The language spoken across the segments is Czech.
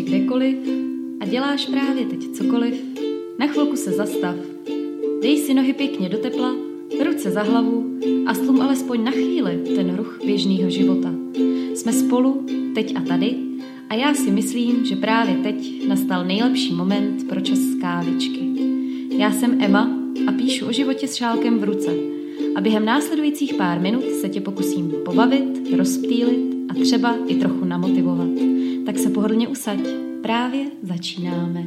jsi kdekoliv a děláš právě teď cokoliv, na chvilku se zastav. Dej si nohy pěkně do tepla, ruce za hlavu a slum alespoň na chvíli ten ruch běžného života. Jsme spolu, teď a tady, a já si myslím, že právě teď nastal nejlepší moment pro čas kávičky. Já jsem Emma a píšu o životě s šálkem v ruce. A během následujících pár minut se tě pokusím pobavit, rozptýlit a třeba i trochu namotivovat. Tak se pohodlně usaď, právě začínáme.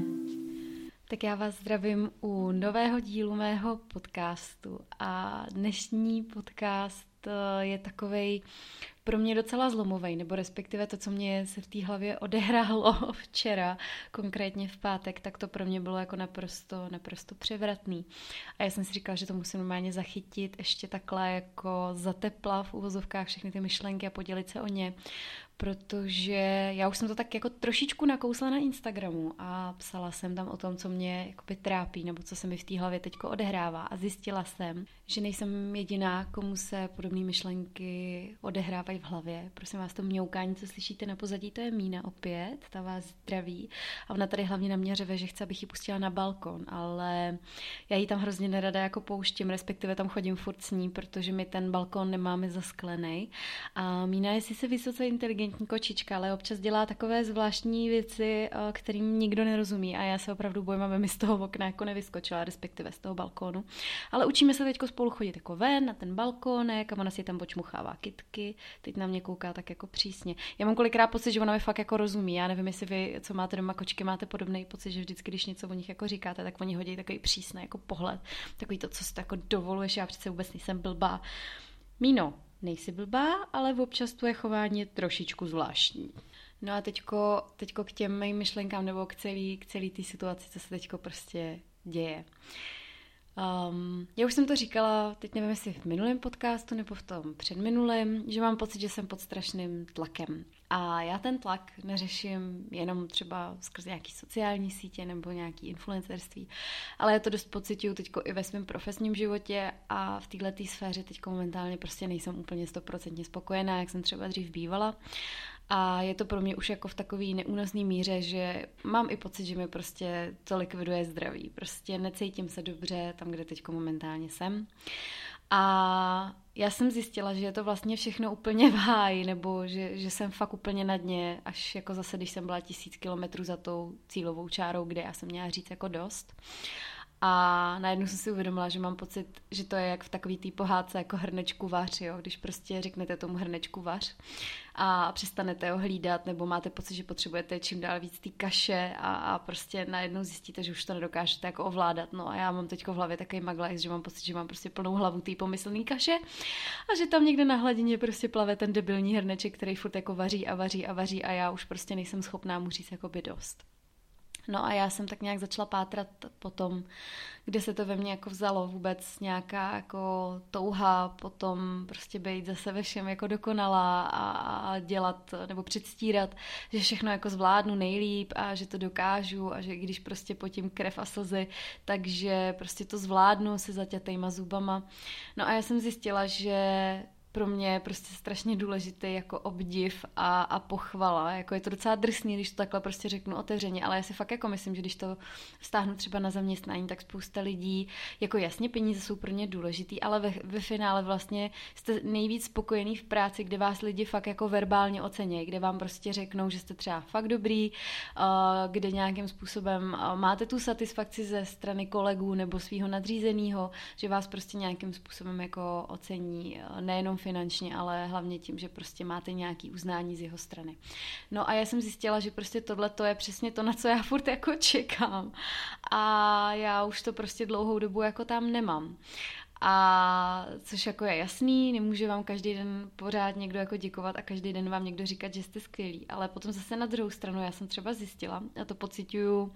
Tak já vás zdravím u nového dílu mého podcastu a dnešní podcast eh, je takovej pro mě docela zlomový, nebo respektive to, co mě se v té hlavě odehrálo včera, konkrétně v pátek, tak to pro mě bylo jako naprosto, naprosto převratný. A já jsem si říkala, že to musím normálně zachytit ještě takhle jako zatepla v uvozovkách všechny ty myšlenky a podělit se o ně, protože já už jsem to tak jako trošičku nakousla na Instagramu a psala jsem tam o tom, co mě jakoby trápí, nebo co se mi v té hlavě teď odehrává. A zjistila jsem, že nejsem jediná, komu se podobné myšlenky odehrávají v hlavě. Prosím vás, to mňoukání, co slyšíte na pozadí, to je Mína opět, ta vás zdraví. A ona tady hlavně na mě řeve, že chce, abych ji pustila na balkon, ale já ji tam hrozně nerada jako pouštím, respektive tam chodím furt s ní, protože my ten balkon nemáme zasklený a Mína je sice vysoce inteligentní, inteligentní kočička, ale občas dělá takové zvláštní věci, eh, kterým nikdo nerozumí a já se opravdu bojím, aby mi z toho okna jako nevyskočila, respektive z toho balkónu. Ale učíme se teď spolu chodit jako ven na ten balkónek a ona si tam počmuchává kitky, teď na mě kouká tak jako přísně. Já mám kolikrát pocit, že ona mi fakt jako rozumí. Já nevím, jestli vy, co máte doma kočky, máte podobný pocit, že vždycky, když něco o nich jako říkáte, tak oni hodí takový přísný jako pohled, takový to, co si jako dovoluješ, já přece vůbec nejsem blbá. Míno, nejsi blbá, ale občas tvoje chování je trošičku zvláštní. No a teďko, teďko k těm mým myšlenkám nebo k celý, k celý té situaci, co se teďko prostě děje. Um, já už jsem to říkala, teď nevím, jestli v minulém podcastu nebo v tom předminulém, že mám pocit, že jsem pod strašným tlakem. A já ten tlak neřeším jenom třeba skrz nějaký sociální sítě nebo nějaký influencerství, ale já to dost pocituju teď i ve svém profesním životě a v této sféře teď momentálně prostě nejsem úplně stoprocentně spokojená, jak jsem třeba dřív bývala. A je to pro mě už jako v takový neúnosný míře, že mám i pocit, že mi prostě to likviduje zdraví. Prostě necítím se dobře tam, kde teď momentálně jsem. A já jsem zjistila, že je to vlastně všechno úplně v háji, nebo že, že jsem fakt úplně na dně, až jako zase, když jsem byla tisíc kilometrů za tou cílovou čárou, kde já jsem měla říct jako dost. A najednou jsem si uvědomila, že mám pocit, že to je jak v takový té pohádce jako hrnečku vař, jo? když prostě řeknete tomu hrnečku vař a přestanete ho hlídat, nebo máte pocit, že potřebujete čím dál víc té kaše a, a prostě najednou zjistíte, že už to nedokážete jako ovládat. No a já mám teď v hlavě takový maglajs, že mám pocit, že mám prostě plnou hlavu té pomyslný kaše a že tam někde na hladině prostě plave ten debilní hrneček, který furt jako vaří a vaří a vaří a já už prostě nejsem schopná mu říct jako by dost. No a já jsem tak nějak začala pátrat po tom, kde se to ve mně jako vzalo vůbec nějaká jako touha potom prostě být zase ve všem jako dokonalá a dělat nebo předstírat, že všechno jako zvládnu nejlíp a že to dokážu a že když prostě potím krev a slzy, takže prostě to zvládnu se zaťatejma zubama. No a já jsem zjistila, že pro mě je prostě strašně důležitý jako obdiv a, a pochvala. Jako je to docela drsný, když to takhle prostě řeknu otevřeně, ale já si fakt jako myslím, že když to stáhnu třeba na zaměstnání, tak spousta lidí, jako jasně peníze jsou pro ně důležitý, ale ve, ve finále vlastně jste nejvíc spokojený v práci, kde vás lidi fakt jako verbálně ocení, kde vám prostě řeknou, že jste třeba fakt dobrý, kde nějakým způsobem máte tu satisfakci ze strany kolegů nebo svého nadřízeného, že vás prostě nějakým způsobem jako ocení nejenom finančně, ale hlavně tím, že prostě máte nějaký uznání z jeho strany. No a já jsem zjistila, že prostě tohle to je přesně to, na co já furt jako čekám. A já už to prostě dlouhou dobu jako tam nemám. A což jako je jasný, nemůže vám každý den pořád někdo jako děkovat a každý den vám někdo říkat, že jste skvělí. Ale potom zase na druhou stranu já jsem třeba zjistila, a to pocituju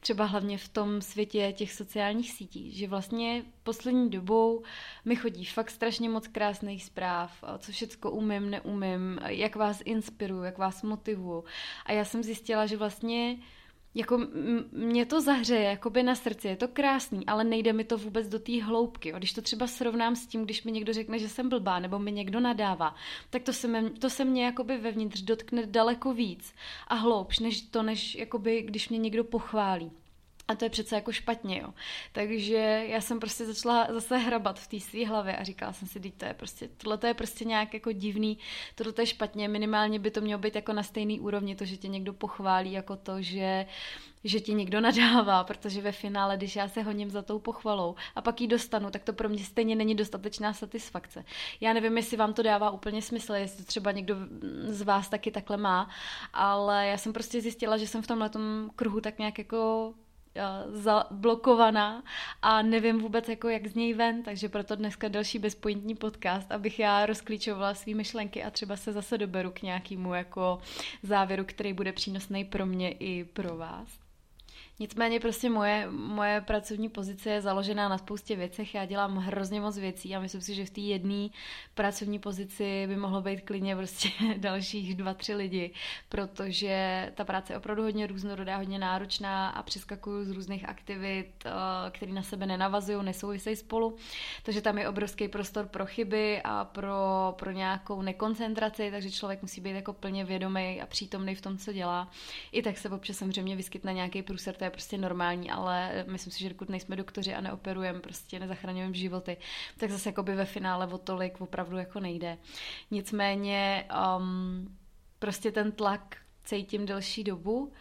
třeba hlavně v tom světě těch sociálních sítí, že vlastně poslední dobou mi chodí fakt strašně moc krásných zpráv, co všecko umím, neumím, jak vás inspiruju, jak vás motivuju. A já jsem zjistila, že vlastně jako mě to zahřeje, jako by na srdci, je to krásný, ale nejde mi to vůbec do té hloubky. Když to třeba srovnám s tím, když mi někdo řekne, že jsem blbá, nebo mi někdo nadává, tak to se, mě, to se mě jakoby vevnitř dotkne daleko víc a hloubš, než to, než jakoby, když mě někdo pochválí. A to je přece jako špatně, jo. Takže já jsem prostě začala zase hrabat v té své hlavě a říkala jsem si, to je prostě, tohle to je prostě nějak jako divný, tohle to je špatně, minimálně by to mělo být jako na stejný úrovni, to, že tě někdo pochválí, jako to, že, že ti někdo nadává, protože ve finále, když já se honím za tou pochvalou a pak ji dostanu, tak to pro mě stejně není dostatečná satisfakce. Já nevím, jestli vám to dává úplně smysl, jestli třeba někdo z vás taky takhle má, ale já jsem prostě zjistila, že jsem v tomhle kruhu tak nějak jako zablokovaná a nevím vůbec, jako jak z něj ven, takže proto dneska další bezpointní podcast, abych já rozklíčovala své myšlenky a třeba se zase doberu k nějakému jako závěru, který bude přínosný pro mě i pro vás. Nicméně prostě moje, moje pracovní pozice je založená na spoustě věcech. Já dělám hrozně moc věcí a myslím si, že v té jedné pracovní pozici by mohlo být klidně prostě dalších dva, tři lidi, protože ta práce je opravdu hodně různorodá, hodně náročná a přeskakuju z různých aktivit, eh, které na sebe nenavazují, nesouvisejí spolu. Takže tam je obrovský prostor pro chyby a pro, pro nějakou nekoncentraci, takže člověk musí být jako plně vědomý a přítomný v tom, co dělá. I tak se občas samozřejmě vyskytne nějaký průser je prostě normální, ale myslím si, že dokud nejsme doktoři a neoperujeme, prostě nezachraňujeme životy, tak zase jakoby ve finále o tolik opravdu jako nejde. Nicméně um, prostě ten tlak cítím delší dobu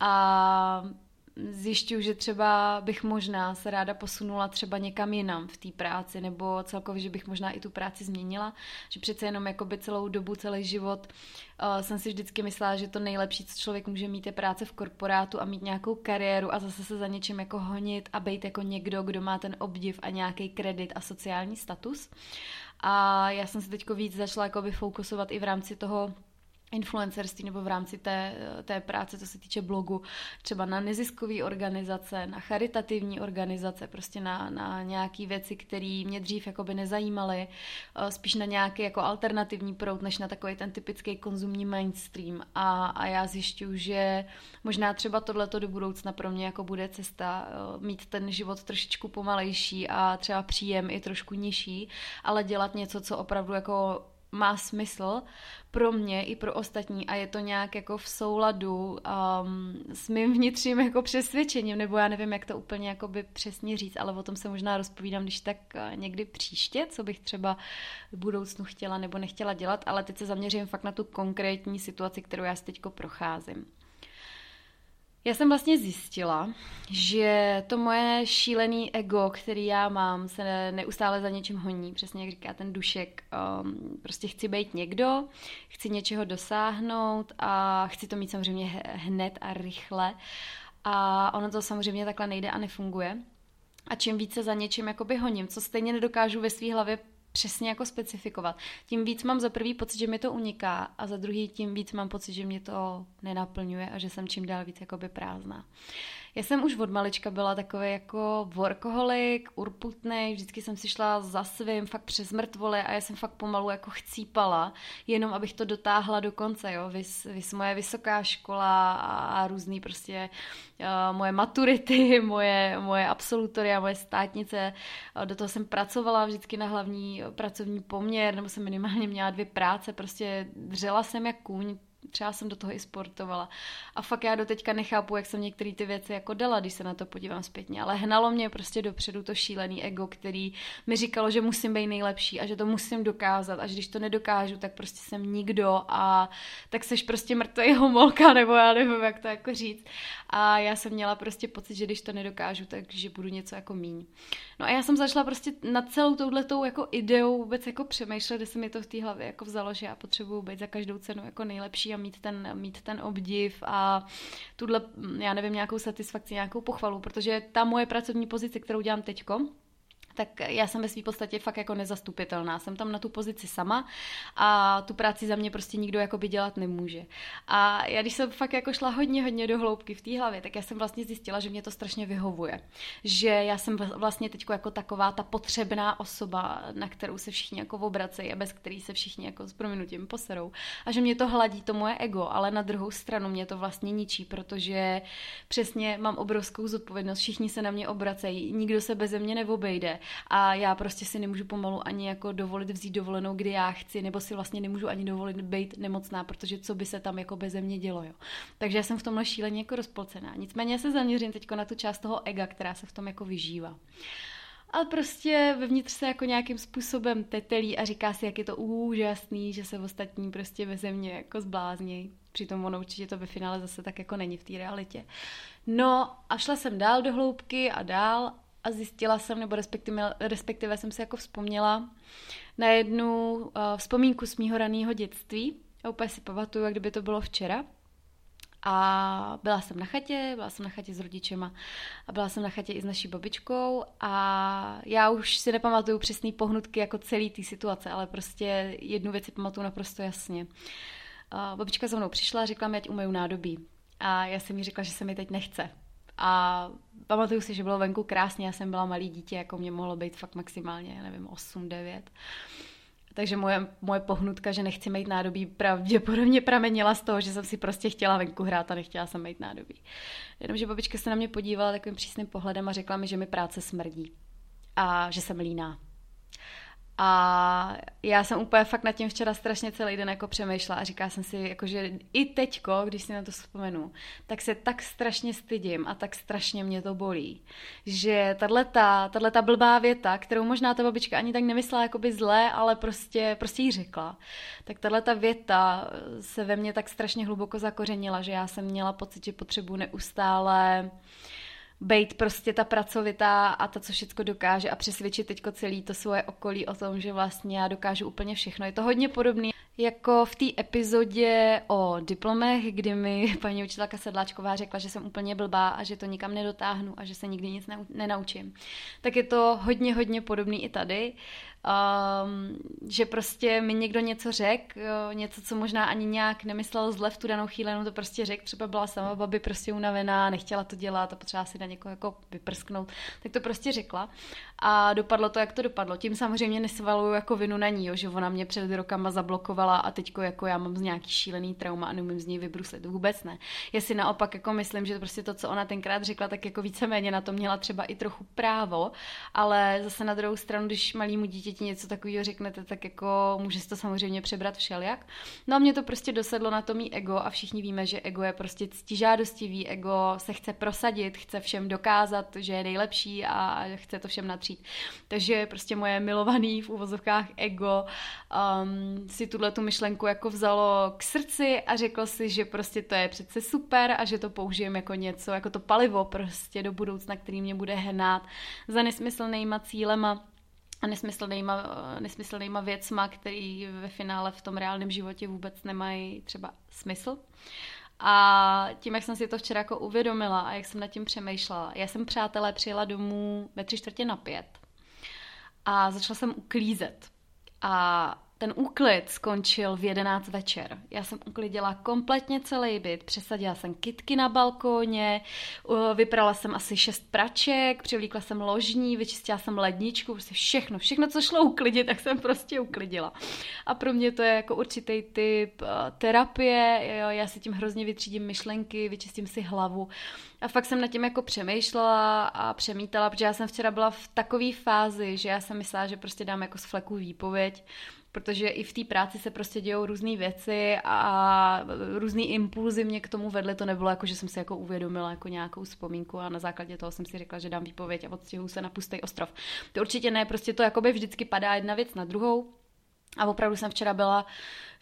a zjišťuju, že třeba bych možná se ráda posunula třeba někam jinam v té práci, nebo celkově, že bych možná i tu práci změnila, že přece jenom jakoby celou dobu, celý život uh, jsem si vždycky myslela, že to nejlepší, co člověk může mít, je práce v korporátu a mít nějakou kariéru a zase se za něčím jako honit a být jako někdo, kdo má ten obdiv a nějaký kredit a sociální status. A já jsem se teďko víc začala jakoby fokusovat i v rámci toho influencerství nebo v rámci té, té práce, co se týče blogu, třeba na neziskové organizace, na charitativní organizace, prostě na, na nějaké věci, které mě dřív jakoby nezajímaly, eh, spíš na nějaký jako alternativní proud, než na takový ten typický konzumní mainstream. A, a já zjišťuju, že možná třeba tohleto do budoucna pro mě jako bude cesta eh, mít ten život trošičku pomalejší a třeba příjem i trošku nižší, ale dělat něco, co opravdu jako má smysl pro mě i pro ostatní a je to nějak jako v souladu um, s mým vnitřním jako přesvědčením, nebo já nevím, jak to úplně jako by přesně říct, ale o tom se možná rozpovídám, když tak uh, někdy příště, co bych třeba v budoucnu chtěla nebo nechtěla dělat, ale teď se zaměřím fakt na tu konkrétní situaci, kterou já si teďko procházím. Já jsem vlastně zjistila, že to moje šílený ego, který já mám, se neustále za něčím honí, přesně jak říká ten dušek. Um, prostě chci být někdo, chci něčeho dosáhnout a chci to mít samozřejmě hned a rychle. A ono to samozřejmě takhle nejde a nefunguje. A čím více za něčím jakoby honím, co stejně nedokážu ve své hlavě přesně jako specifikovat. Tím víc mám za prvý pocit, že mi to uniká a za druhý tím víc mám pocit, že mě to nenaplňuje a že jsem čím dál víc jakoby prázdná. Já jsem už od malička byla takový jako workoholik, urputný, vždycky jsem si šla za svým, fakt přes mrtvole a já jsem fakt pomalu jako chcípala, jenom abych to dotáhla do konce, jo, vys, vys moje vysoká škola a různý prostě uh, moje maturity, moje, moje absolutoria, moje státnice, uh, do toho jsem pracovala vždycky na hlavní pracovní poměr, nebo jsem minimálně měla dvě práce, prostě dřela jsem jak kůň, třeba jsem do toho i sportovala. A fakt já do teďka nechápu, jak jsem některé ty věci jako dala, když se na to podívám zpětně. Ale hnalo mě prostě dopředu to šílený ego, který mi říkalo, že musím být nejlepší a že to musím dokázat a že když to nedokážu, tak prostě jsem nikdo a tak seš prostě mrtvý homolka, nebo já nevím, jak to jako říct. A já jsem měla prostě pocit, že když to nedokážu, takže budu něco jako míň. No a já jsem začala prostě nad celou touhletou jako ideou vůbec jako přemýšlet, kde se mi to v té hlavě jako vzalo, že já potřebuju být za každou cenu jako nejlepší a mít ten, mít ten obdiv a tuhle, já nevím, nějakou satisfakci, nějakou pochvalu, protože ta moje pracovní pozice, kterou dělám teďko, tak já jsem ve své podstatě fakt jako nezastupitelná. Jsem tam na tu pozici sama a tu práci za mě prostě nikdo jako by dělat nemůže. A já když jsem fakt jako šla hodně, hodně do hloubky v té hlavě, tak já jsem vlastně zjistila, že mě to strašně vyhovuje. Že já jsem vlastně teď jako taková ta potřebná osoba, na kterou se všichni jako obracejí a bez který se všichni jako s prominutím poserou. A že mě to hladí to moje ego, ale na druhou stranu mě to vlastně ničí, protože přesně mám obrovskou zodpovědnost, všichni se na mě obracejí, nikdo se bez mě neobejde a já prostě si nemůžu pomalu ani jako dovolit vzít dovolenou, kdy já chci, nebo si vlastně nemůžu ani dovolit být nemocná, protože co by se tam jako bez mě dělo, jo. Takže já jsem v tomhle šíleně jako rozpolcená. Nicméně se zaměřím teď na tu část toho ega, která se v tom jako vyžívá. A prostě vevnitř se jako nějakým způsobem tetelí a říká si, jak je to úžasný, že se ostatní prostě ve země jako zbláznějí. Přitom ono určitě to ve finále zase tak jako není v té realitě. No a šla jsem dál do hloubky a dál a zjistila jsem, nebo respektive, respektive jsem si jako vzpomněla na jednu uh, vzpomínku z mýho raného dětství. A úplně si pamatuju, jak kdyby to bylo včera. A byla jsem na chatě, byla jsem na chatě s rodičema a byla jsem na chatě i s naší babičkou a já už si nepamatuju přesný pohnutky jako celý té situace, ale prostě jednu věc si pamatuju naprosto jasně. A babička za mnou přišla a řekla mi, ať umyju nádobí. A já jsem jí řekla, že se mi teď nechce. A pamatuju si, že bylo venku krásně, já jsem byla malý dítě, jako mě mohlo být fakt maximálně, nevím, 8, 9. Takže moje, moje pohnutka, že nechci mít nádobí, pravděpodobně pramenila z toho, že jsem si prostě chtěla venku hrát a nechtěla jsem mít nádobí. Jenomže babička se na mě podívala takovým přísným pohledem a řekla mi, že mi práce smrdí a že jsem líná. A já jsem úplně fakt nad tím včera strašně celý den jako přemýšlela a říká jsem si, jako, že i teďko, když si na to vzpomenu, tak se tak strašně stydím a tak strašně mě to bolí, že tato, ta blbá věta, kterou možná ta babička ani tak nemyslela jakoby zlé, ale prostě, prostě jí řekla, tak ta věta se ve mně tak strašně hluboko zakořenila, že já jsem měla pocit, že potřebuji neustále uh, být prostě ta pracovitá a ta, co všechno dokáže a přesvědčit teďko celý to svoje okolí o tom, že vlastně já dokážu úplně všechno. Je to hodně podobný jako v té epizodě o diplomech, kdy mi paní učitelka Sedláčková řekla, že jsem úplně blbá a že to nikam nedotáhnu a že se nikdy nic nenaučím. Tak je to hodně, hodně podobný i tady um, že prostě mi někdo něco řekl, něco, co možná ani nějak nemyslel zle v tu danou chvíli, no to prostě řekl, třeba byla sama babi prostě unavená, nechtěla to dělat a potřeba si na někoho jako vyprsknout, tak to prostě řekla a dopadlo to, jak to dopadlo. Tím samozřejmě nesvaluju jako vinu na ní, jo, že ona mě před rokama zablokovala a teďko jako já mám z nějaký šílený trauma a neumím z něj vybruslit. Vůbec ne. Já si naopak jako myslím, že prostě to, co ona tenkrát řekla, tak jako víceméně na to měla třeba i trochu právo, ale zase na druhou stranu, když malýmu dítěti něco takového řeknete, tak jako může to samozřejmě přebrat všelijak. No a mě to prostě dosedlo na to mý ego a všichni víme, že ego je prostě ctižádostivý, ego se chce prosadit, chce všem dokázat, že je nejlepší a chce to všem natřít. Takže prostě moje milovaný v uvozovkách ego um, si tuhle tu myšlenku jako vzalo k srdci a řekl si, že prostě to je přece super a že to použijem jako něco, jako to palivo prostě do budoucna, který mě bude hnát za nesmyslnýma cílema a nesmyslnýma, nesmyslnýma věcma, který ve finále v tom reálném životě vůbec nemají třeba smysl. A tím, jak jsem si to včera jako uvědomila a jak jsem nad tím přemýšlela, já jsem přátelé přijela domů ve tři čtvrtě na pět a začala jsem uklízet. A ten úklid skončil v 11 večer. Já jsem uklidila kompletně celý byt, přesadila jsem kitky na balkóně, vyprala jsem asi šest praček, přivlíkla jsem ložní, vyčistila jsem ledničku, prostě všechno, všechno, co šlo uklidit, tak jsem prostě uklidila. A pro mě to je jako určitý typ eh, terapie, jo, já si tím hrozně vytřídím myšlenky, vyčistím si hlavu. A fakt jsem nad tím jako přemýšlela a přemítala, protože já jsem včera byla v takové fázi, že já jsem myslela, že prostě dám jako z fleku výpověď, protože i v té práci se prostě dějou různé věci a různé impulzy mě k tomu vedly. To nebylo jako, že jsem si jako uvědomila jako nějakou vzpomínku a na základě toho jsem si řekla, že dám výpověď a odstěhuju se na pustý ostrov. To určitě ne, prostě to jakoby vždycky padá jedna věc na druhou. A opravdu jsem včera byla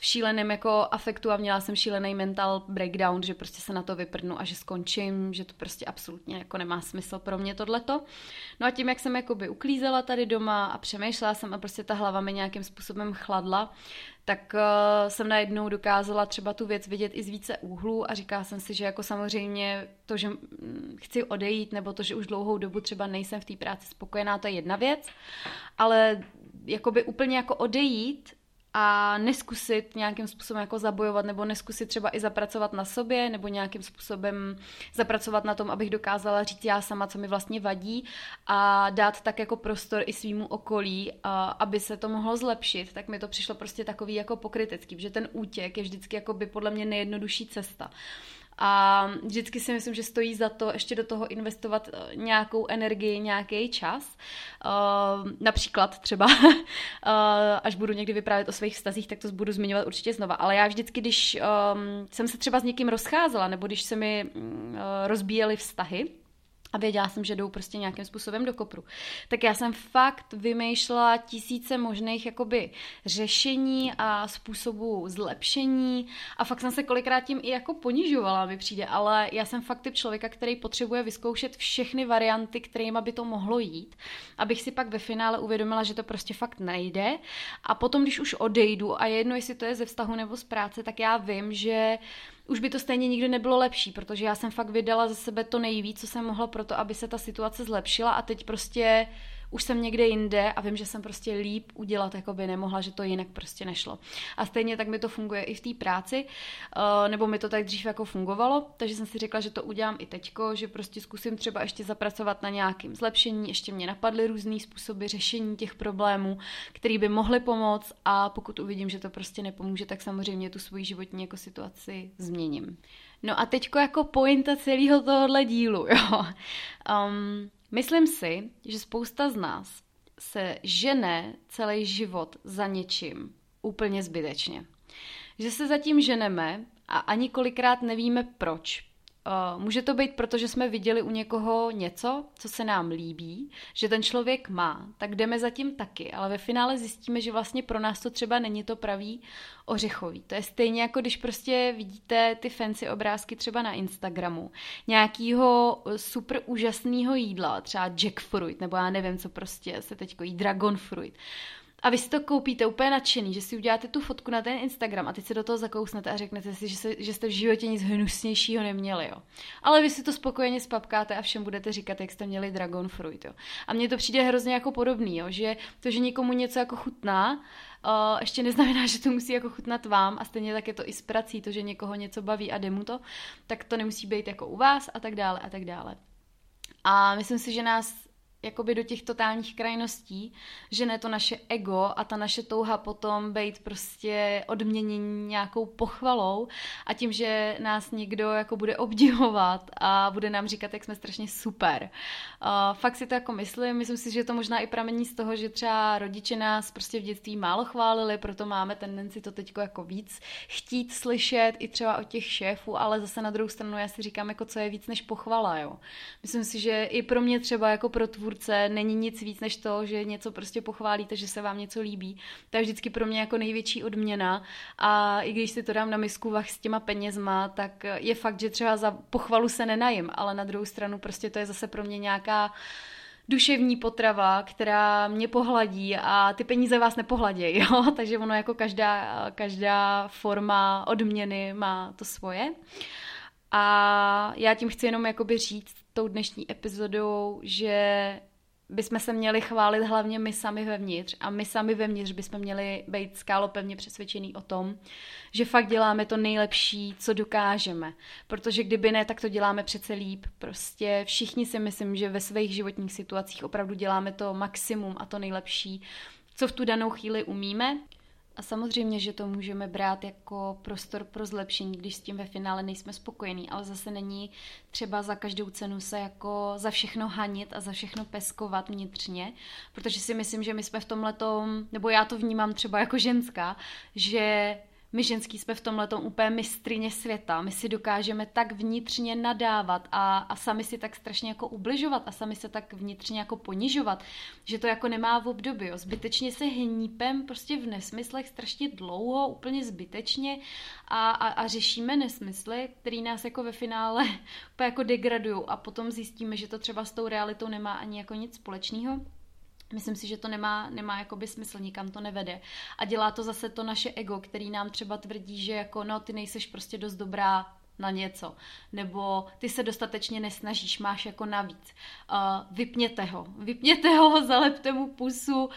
v šíleném jako afektu a měla jsem šílený mental breakdown, že prostě se na to vyprdnu a že skončím, že to prostě absolutně jako nemá smysl pro mě tohleto. No a tím, jak jsem jakoby uklízela tady doma a přemýšlela jsem a prostě ta hlava mi nějakým způsobem chladla, tak uh, jsem najednou dokázala třeba tu věc vidět i z více úhlů a říkala jsem si, že jako samozřejmě to, že chci odejít, nebo to, že už dlouhou dobu třeba nejsem v té práci spokojená, to je jedna věc, ale jakoby úplně jako odejít a neskusit nějakým způsobem jako zabojovat nebo neskusit třeba i zapracovat na sobě nebo nějakým způsobem zapracovat na tom, abych dokázala říct já sama, co mi vlastně vadí a dát tak jako prostor i svýmu okolí, aby se to mohlo zlepšit, tak mi to přišlo prostě takový jako pokrytecký, že ten útěk je vždycky jako by podle mě nejjednodušší cesta. A vždycky si myslím, že stojí za to ještě do toho investovat eh, nějakou energii, nějaký čas. Uh, například třeba, uh, až budu někdy vyprávět o svých vztazích, tak to budu zmiňovat určitě znova. Ale já vždycky, když um, jsem se třeba s někým rozcházela, nebo když se mi uh, rozbíjely vztahy, a věděla jsem, že jdou prostě nějakým způsobem do kopru. Tak já jsem fakt vymýšlela tisíce možných jakoby řešení a způsobů zlepšení. A fakt jsem se kolikrát tím i jako ponižovala, mi přijde, ale já jsem fakt typ člověka, který potřebuje vyzkoušet všechny varianty, kterými by to mohlo jít, abych si pak ve finále uvědomila, že to prostě fakt nejde. A potom, když už odejdu a jedno, jestli to je ze vztahu nebo z práce, tak já vím, že už by to stejně nikdy nebylo lepší, protože já jsem fakt vydala ze sebe to nejvíc, co jsem mohla pro to, aby se ta situace zlepšila a teď prostě už jsem někde jinde a vím, že jsem prostě líp udělat, jako by nemohla, že to jinak prostě nešlo. A stejně tak mi to funguje i v té práci, eh, nebo mi to tak dřív jako fungovalo, takže jsem si řekla, že to udělám i teďko, že prostě zkusím třeba ještě zapracovat na nějakým zlepšení, ještě mě napadly různé způsoby řešení těch problémů, které by mohly pomoct a pokud uvidím, že to prostě nepomůže, tak samozřejmě tu svoji životní jako situaci změním. No a teďko jako pointa celého tohohle dílu, jo. Um, Myslím si, že spousta z nás se žene celý život za něčím úplně zbytečně. Že se zatím ženeme a ani kolikrát nevíme proč. Uh, může to být proto, že jsme viděli u někoho něco, co se nám líbí, že ten člověk má, tak jdeme zatím taky, ale ve finále zjistíme, že vlastně pro nás to třeba není to pravý ořechový. To je stejně jako když prostě vidíte ty fancy obrázky třeba na Instagramu, nějakýho super úžasného jídla, třeba jackfruit, nebo já nevím, co prostě se teď jí, dragon fruit. A vy si to koupíte úplně nadšený, že si uděláte tu fotku na ten Instagram a teď se do toho zakousnete a řeknete si, že, se, že jste v životě nic hnusnějšího neměli, jo. Ale vy si to spokojeně spapkáte a všem budete říkat, jak jste měli dragon fruit, jo. A mně to přijde hrozně jako podobný, jo, že to, že někomu něco jako chutná, uh, ještě neznamená, že to musí jako chutnat vám a stejně tak je to i s prací, to, že někoho něco baví a jde mu to, tak to nemusí být jako u vás a tak dále a tak dále. A myslím si, že nás jakoby do těch totálních krajností, že ne to naše ego a ta naše touha potom být prostě odměnění nějakou pochvalou a tím, že nás někdo jako bude obdivovat a bude nám říkat, jak jsme strašně super. Uh, fakt si to jako myslím, myslím si, že to možná i pramení z toho, že třeba rodiče nás prostě v dětství málo chválili, proto máme tendenci to teď jako víc chtít slyšet i třeba od těch šéfů, ale zase na druhou stranu já si říkám, jako co je víc než pochvala, jo. Myslím si, že i pro mě třeba jako pro tvůr tvůrce není nic víc než to, že něco prostě pochválíte, že se vám něco líbí. To je vždycky pro mě jako největší odměna a i když si to dám na misku vach s těma penězma, tak je fakt, že třeba za pochvalu se nenajím, ale na druhou stranu prostě to je zase pro mě nějaká duševní potrava, která mě pohladí a ty peníze vás nepohladějí, jo? takže ono jako každá, každá forma odměny má to svoje. A já tím chci jenom jakoby říct tou dnešní epizodou, že bychom se měli chválit hlavně my sami vevnitř a my sami vevnitř bychom měli být skálopevně přesvědčený o tom, že fakt děláme to nejlepší, co dokážeme. Protože kdyby ne, tak to děláme přece líp. Prostě všichni si myslím, že ve svých životních situacích opravdu děláme to maximum a to nejlepší, co v tu danou chvíli umíme. A samozřejmě, že to můžeme brát jako prostor pro zlepšení, když s tím ve finále nejsme spokojení, ale zase není třeba za každou cenu se jako za všechno hanit a za všechno peskovat vnitřně, protože si myslím, že my jsme v tom letom, nebo já to vnímám třeba jako ženská, že my ženský jsme v tomhle úplně mistrině světa. My si dokážeme tak vnitřně nadávat a, a sami si tak strašně jako ubližovat a sami se tak vnitřně jako ponižovat, že to jako nemá v období. Jo. Zbytečně se hnípem prostě v nesmyslech strašně dlouho, úplně zbytečně a, a, a řešíme nesmysly, který nás jako ve finále jako degradují a potom zjistíme, že to třeba s tou realitou nemá ani jako nic společného. Myslím si, že to nemá, nemá jakoby smysl, nikam to nevede. A dělá to zase to naše ego, který nám třeba tvrdí, že jako no, ty nejseš prostě dost dobrá na něco, nebo ty se dostatečně nesnažíš, máš jako navíc. Uh, vypněte ho, vypněte ho, zalepte mu pusu, uh,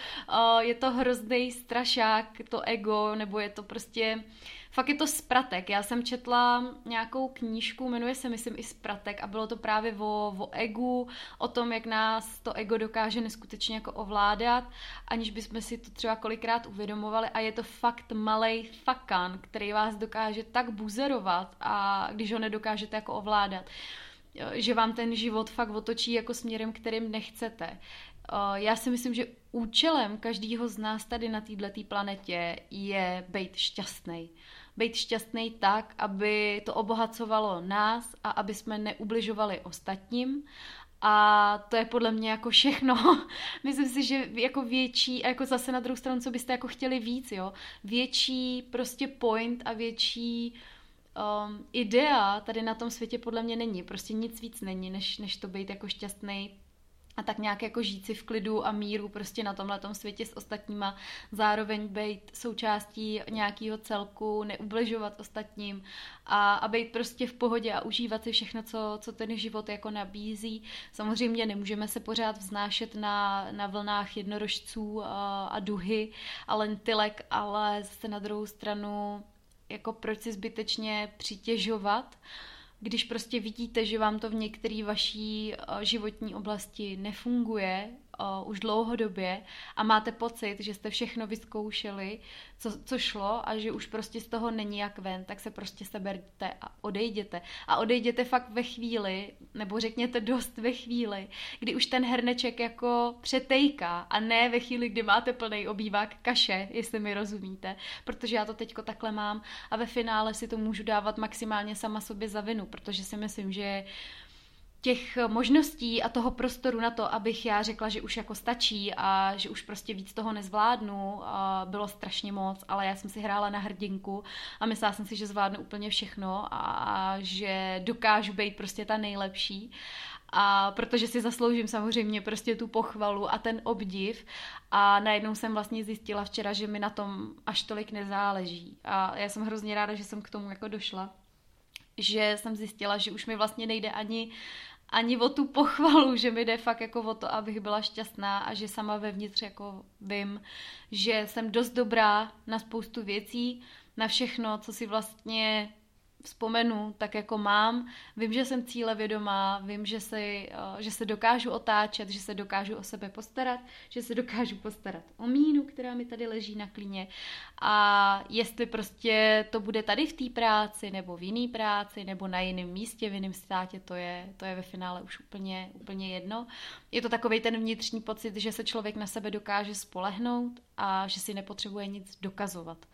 je to hrozný strašák, to ego, nebo je to prostě fakt je to spratek. Já jsem četla nějakou knížku, jmenuje se myslím i spratek a bylo to právě o, o egu, o tom, jak nás to ego dokáže neskutečně jako ovládat, aniž bychom si to třeba kolikrát uvědomovali a je to fakt malý fakan, který vás dokáže tak buzerovat a když ho nedokážete jako ovládat, že vám ten život fakt otočí jako směrem, kterým nechcete. Já si myslím, že účelem každého z nás tady na této planetě je být šťastný být šťastný tak, aby to obohacovalo nás a aby jsme neubližovali ostatním. A to je podle mě jako všechno. Myslím si, že jako větší, a jako zase na druhou stranu, co byste jako chtěli víc, jo. Větší prostě point a větší um, idea tady na tom světě podle mě není. Prostě nic víc není, než, než to být jako šťastný a tak nějak jako žít si v klidu a míru prostě na tomhle světě s ostatníma, zároveň být součástí nějakého celku, neubližovat ostatním a, a být prostě v pohodě a užívat si všechno, co, co ten život jako nabízí. Samozřejmě nemůžeme se pořád vznášet na, na vlnách jednorožců a, a duhy a lentilek, ale zase na druhou stranu jako proč si zbytečně přitěžovat, uh, když prostě vidíte, že vám to v některé vaší eh, životní oblasti nefunguje, uh, už dlouhodobě a máte pocit, že jste všechno vyzkoušeli, co, co šlo a že už prostě z toho není jak ven, tak se prostě seberte a odejděte. A odejděte fakt ve chvíli, nebo řekněte dost ve chvíli, kdy už ten herneček jako přetejká a ne ve chvíli, kdy máte plný obývák kaše, jestli mi rozumíte, protože já to teďko takhle mám a ve finále si to můžu dávat maximálně sama sobě za vinu, protože si myslím, že těch možností a toho prostoru na to, abych já řekla, že už jako stačí a že už prostě víc toho nezvládnu, bylo strašně moc, ale já jsem si hrála na hrdinku a myslela jsem si, že zvládnu úplně všechno a že dokážu být prostě ta nejlepší. A protože si zasloužím samozřejmě prostě tu pochvalu a ten obdiv a najednou jsem vlastně zjistila včera, že mi na tom až tolik nezáleží. A já jsem hrozně ráda, že jsem k tomu jako došla že jsem zjistila, že už mi vlastně nejde ani ani o tu pochvalu, že mi jde fakt jako o to, abych byla šťastná a že sama vevnitř jako vím, že jsem dost dobrá na spoustu věcí, na všechno, co si vlastně vzpomenu, tak jako mám. Vím, že jsem cíle vědomá, vím, že, si, eh, že se dokážu otáčet, že se dokážu o sebe postarat, že se dokážu postarat o mínu, která mi tady leží na klíně. A jestli prostě to bude tady v té práci, nebo v jiné práci, nebo na jiném místě, v jiném státě, to je, to je ve finále už úplně, úplně jedno. Je to takový ten vnitřní pocit, že se člověk na sebe dokáže spolehnout a že si nepotřebuje nic dokazovat.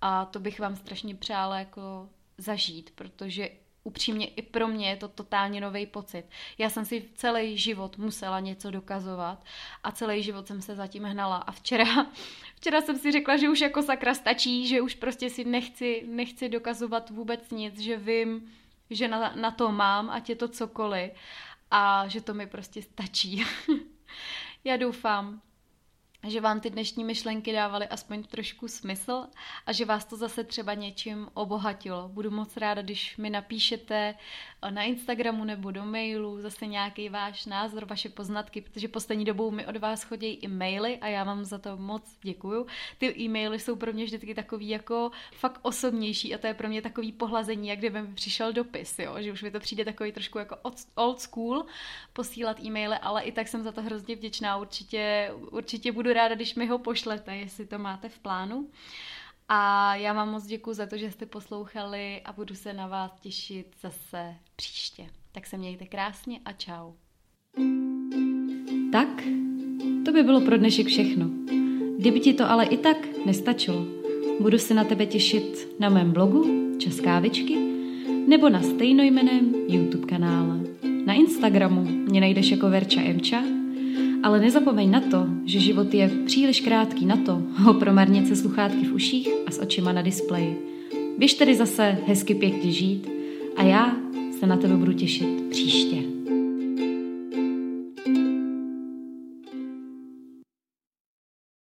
A to bych vám strašně přála jako zažít, protože upřímně i pro mě je to totálně nový pocit. Já jsem si celý život musela něco dokazovat a celý život jsem se zatím hnala a včera, včera jsem si řekla, že už jako sakra stačí, že už prostě si nechci, nechci dokazovat vůbec nic, že vím, že na, na to mám, ať je to cokoliv a že to mi prostě stačí. Já doufám, že vám ty dnešní myšlenky dávaly aspoň trošku smysl a že vás to zase třeba něčím obohatilo. Budu moc ráda, když mi napíšete na Instagramu nebo do mailu zase nějaký váš názor, vaše poznatky, protože poslední dobou mi od vás chodí i maily a já vám za to moc děkuju. Ty e-maily jsou pro mě vždycky takový jako fakt osobnější a to je pro mě takový pohlazení, jak kdyby mi přišel dopis, jo? že už mi to přijde takový trošku jako old school posílat e-maily, ale i tak jsem za to hrozně vděčná. Určitě, určitě ráda, když mi ho pošlete, jestli to máte v plánu. A já vám moc děkuji za to, že jste poslouchali a budu se na vás těšit zase příště. Tak se mějte krásně a čau. Tak, to by bylo pro dnešek všechno. Kdyby ti to ale i tak nestačilo, budu se na tebe těšit na mém blogu Českávičky nebo na stejnojmeném YouTube kanále. Na Instagramu mě najdeš jako Verča Emča, ale nezapomeň na to, že život je příliš krátký na to ho promarnit se sluchátky v uších a s očima na displeji. Běž tedy zase hezky pěkně žít a já se na tebe budu těšit příště.